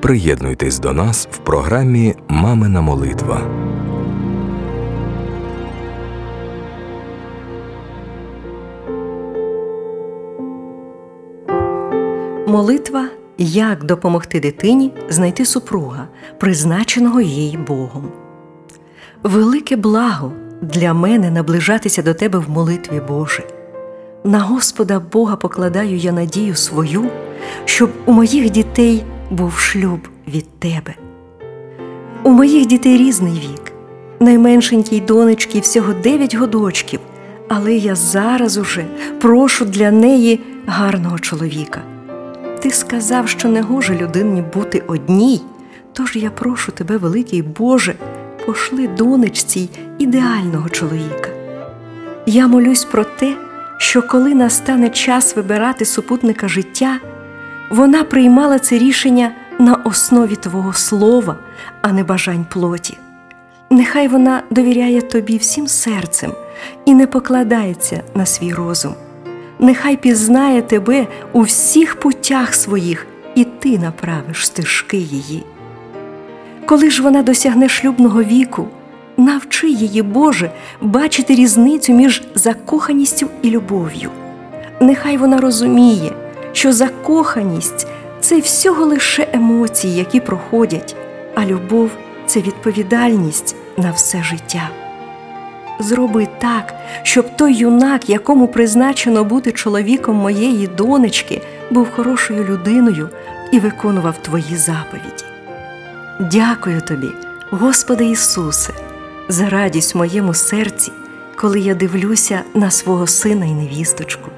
Приєднуйтесь до нас в програмі Мамина молитва. Молитва як допомогти дитині знайти супруга, призначеного їй Богом. Велике благо для мене наближатися до тебе в молитві Боже. На Господа Бога покладаю я надію свою, щоб у моїх дітей був шлюб від тебе. У моїх дітей різний вік, найменшенькій донечці всього дев'ять годочків, але я зараз уже прошу для неї гарного чоловіка. Ти сказав, що не гоже людині бути одній, тож я прошу тебе, великий Боже, пошли донечці ідеального чоловіка. Я молюсь про те, що коли настане час вибирати супутника життя, вона приймала це рішення на основі Твого слова, а не бажань плоті. Нехай вона довіряє тобі всім серцем і не покладається на свій розум. Нехай пізнає тебе у всіх путях своїх, і ти направиш стежки її. Коли ж вона досягне шлюбного віку, навчи її, Боже, бачити різницю між закоханістю і любов'ю. Нехай вона розуміє, що закоханість це всього лише емоції, які проходять, а любов це відповідальність на все життя. Зроби так, щоб той юнак, якому призначено бути чоловіком моєї донечки, був хорошою людиною і виконував Твої заповіді. Дякую тобі, Господи Ісусе, за радість в моєму серці, коли я дивлюся на свого сина і невісточку.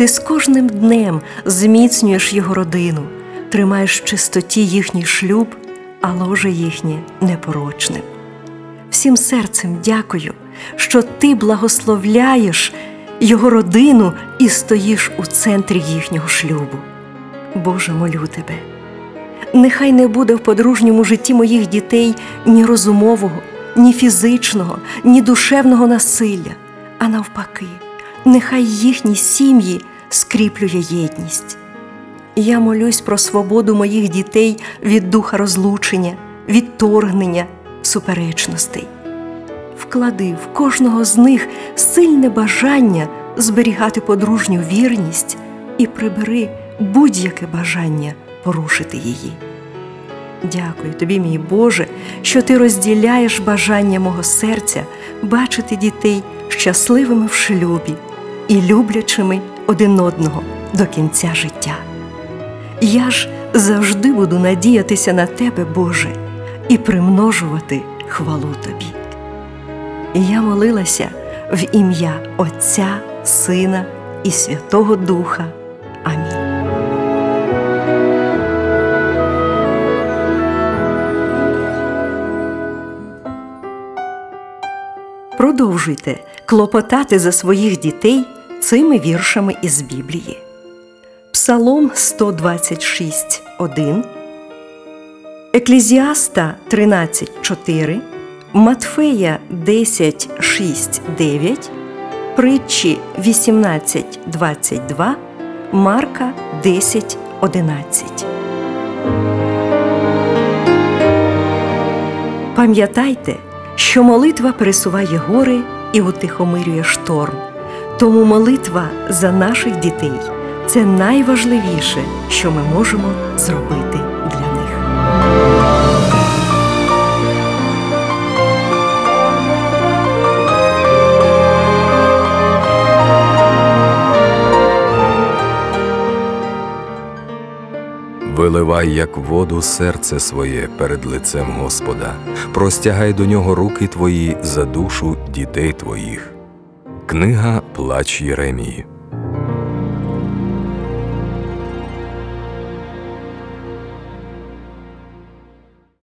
Ти з кожним днем зміцнюєш його родину, тримаєш в чистоті їхній шлюб, а ложе їхнє непорочним. Всім серцем дякую, що ти благословляєш його родину і стоїш у центрі їхнього шлюбу. Боже, молю тебе. Нехай не буде в подружньому житті моїх дітей ні розумового, ні фізичного, ні душевного насилля, а навпаки, нехай їхні сім'ї скріплює єдність. Я молюсь про свободу моїх дітей від духа розлучення, відторгнення, суперечностей. Вклади в кожного з них сильне бажання зберігати подружню вірність і прибери будь-яке бажання порушити її. Дякую тобі, мій Боже, що ти розділяєш бажання мого серця бачити дітей щасливими в шлюбі і люблячими один одного до кінця життя. Я ж завжди буду надіятися на тебе, Боже, і примножувати хвалу Тобі. Я молилася в ім'я Отця, Сина і Святого Духа. Амінь. Продовжуйте клопотати за своїх дітей цими віршами із Біблії. Псалом 126, 1, Еклезіаста 13, 4, Матфея 10, 6, 9, Притчі 18, 22, Марка 10, 11. Пам'ятайте, що молитва пересуває гори і утихомирює шторм. Тому молитва за наших дітей це найважливіше, що ми можемо зробити для них. Виливай, як воду, серце своє перед лицем Господа, простягай до нього руки твої за душу дітей твоїх. Книга Плач Єремії.